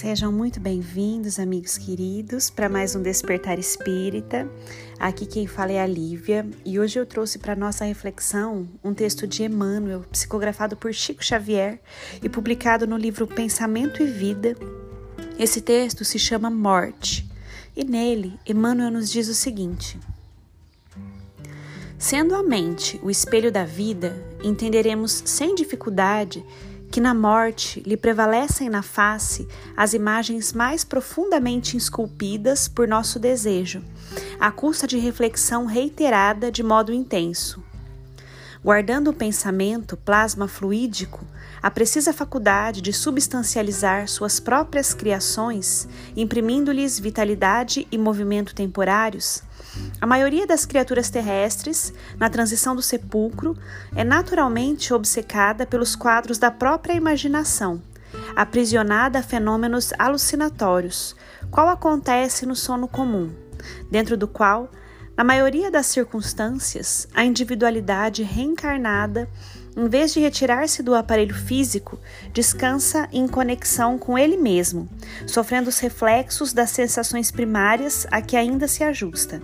Sejam muito bem-vindos, amigos queridos, para mais um Despertar Espírita. Aqui quem fala é a Lívia e hoje eu trouxe para nossa reflexão um texto de Emmanuel, psicografado por Chico Xavier e publicado no livro Pensamento e Vida. Esse texto se chama Morte e nele Emmanuel nos diz o seguinte: Sendo a mente o espelho da vida, entenderemos sem dificuldade que na morte lhe prevalecem na face as imagens mais profundamente esculpidas por nosso desejo, à custa de reflexão reiterada de modo intenso. Guardando o pensamento plasma fluídico, a precisa faculdade de substancializar suas próprias criações, imprimindo-lhes vitalidade e movimento temporários, a maioria das criaturas terrestres, na transição do sepulcro, é naturalmente obcecada pelos quadros da própria imaginação, aprisionada a fenômenos alucinatórios, qual acontece no sono comum, dentro do qual, na maioria das circunstâncias, a individualidade reencarnada, em vez de retirar-se do aparelho físico, descansa em conexão com ele mesmo, sofrendo os reflexos das sensações primárias a que ainda se ajusta.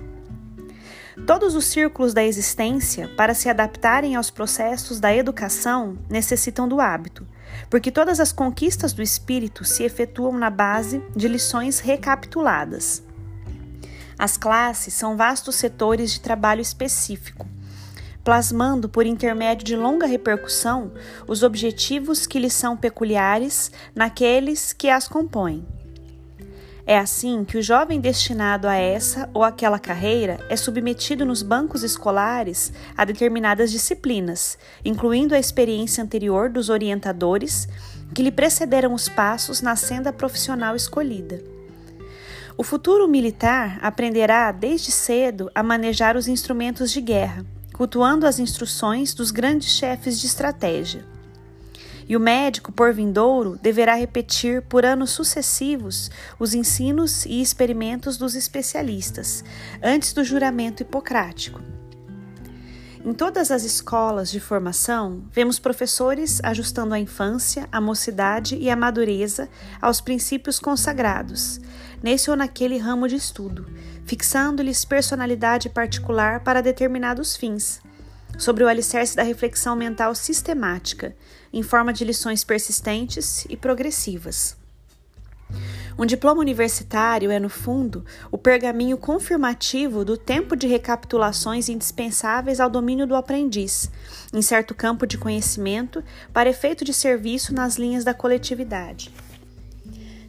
Todos os círculos da existência, para se adaptarem aos processos da educação, necessitam do hábito, porque todas as conquistas do espírito se efetuam na base de lições recapituladas. As classes são vastos setores de trabalho específico, plasmando por intermédio de longa repercussão os objetivos que lhes são peculiares naqueles que as compõem. É assim que o jovem destinado a essa ou aquela carreira é submetido nos bancos escolares a determinadas disciplinas, incluindo a experiência anterior dos orientadores que lhe precederam os passos na senda profissional escolhida. O futuro militar aprenderá desde cedo a manejar os instrumentos de guerra, cultuando as instruções dos grandes chefes de estratégia e o médico, por vindouro, deverá repetir por anos sucessivos os ensinos e experimentos dos especialistas, antes do juramento hipocrático. Em todas as escolas de formação, vemos professores ajustando a infância, a mocidade e a madureza aos princípios consagrados, nesse ou naquele ramo de estudo, fixando-lhes personalidade particular para determinados fins, sobre o alicerce da reflexão mental sistemática, em forma de lições persistentes e progressivas. Um diploma universitário é, no fundo, o pergaminho confirmativo do tempo de recapitulações indispensáveis ao domínio do aprendiz, em certo campo de conhecimento, para efeito de serviço nas linhas da coletividade.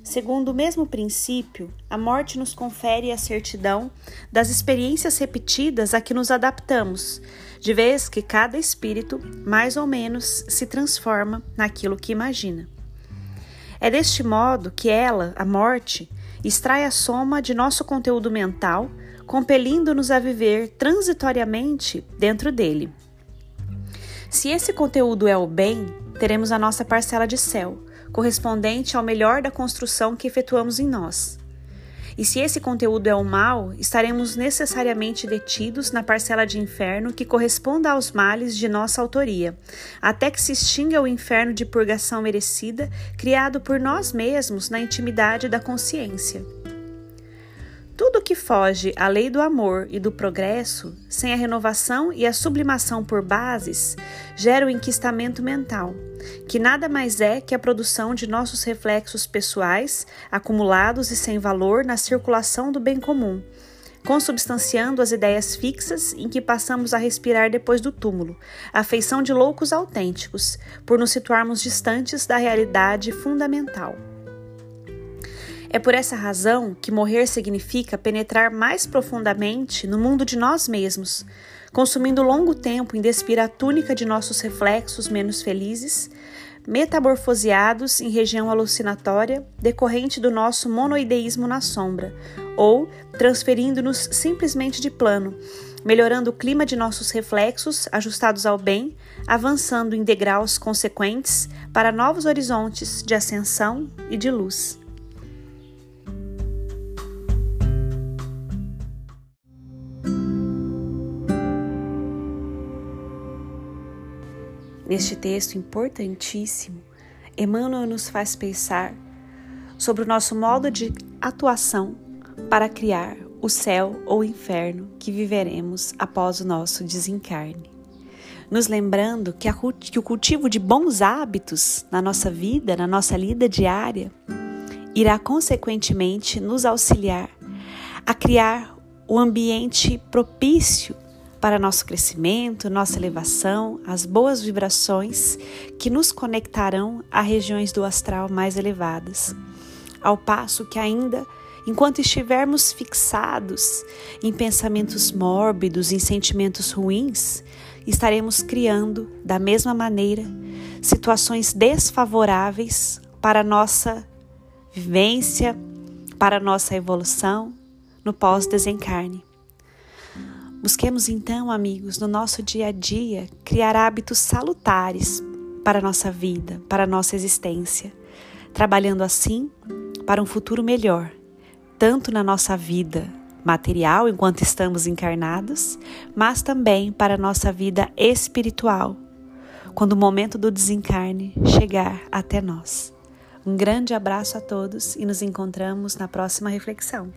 Segundo o mesmo princípio, a morte nos confere a certidão das experiências repetidas a que nos adaptamos, de vez que cada espírito, mais ou menos, se transforma naquilo que imagina. É deste modo que ela, a morte, extrai a soma de nosso conteúdo mental, compelindo-nos a viver transitoriamente dentro dele. Se esse conteúdo é o bem, teremos a nossa parcela de céu correspondente ao melhor da construção que efetuamos em nós. E se esse conteúdo é o mal, estaremos necessariamente detidos na parcela de inferno que corresponda aos males de nossa autoria, até que se extinga o inferno de purgação merecida criado por nós mesmos na intimidade da consciência. Tudo que foge à lei do amor e do progresso, sem a renovação e a sublimação por bases, gera o enquistamento mental, que nada mais é que a produção de nossos reflexos pessoais, acumulados e sem valor na circulação do bem comum, consubstanciando as ideias fixas em que passamos a respirar depois do túmulo, a feição de loucos autênticos, por nos situarmos distantes da realidade fundamental. É por essa razão que morrer significa penetrar mais profundamente no mundo de nós mesmos, consumindo longo tempo em despir a túnica de nossos reflexos menos felizes, metamorfoseados em região alucinatória decorrente do nosso monoideísmo na sombra, ou transferindo-nos simplesmente de plano, melhorando o clima de nossos reflexos ajustados ao bem, avançando em degraus consequentes para novos horizontes de ascensão e de luz. Neste texto importantíssimo, Emmanuel nos faz pensar sobre o nosso modo de atuação para criar o céu ou inferno que viveremos após o nosso desencarne. Nos lembrando que, a, que o cultivo de bons hábitos na nossa vida, na nossa lida diária, irá consequentemente nos auxiliar a criar o ambiente propício para nosso crescimento, nossa elevação, as boas vibrações que nos conectarão a regiões do astral mais elevadas. Ao passo que ainda enquanto estivermos fixados em pensamentos mórbidos, em sentimentos ruins, estaremos criando, da mesma maneira, situações desfavoráveis para a nossa vivência, para a nossa evolução no pós-desencarne. Busquemos então, amigos, no nosso dia a dia, criar hábitos salutares para a nossa vida, para a nossa existência, trabalhando assim para um futuro melhor tanto na nossa vida material enquanto estamos encarnados, mas também para a nossa vida espiritual, quando o momento do desencarne chegar até nós. Um grande abraço a todos e nos encontramos na próxima reflexão.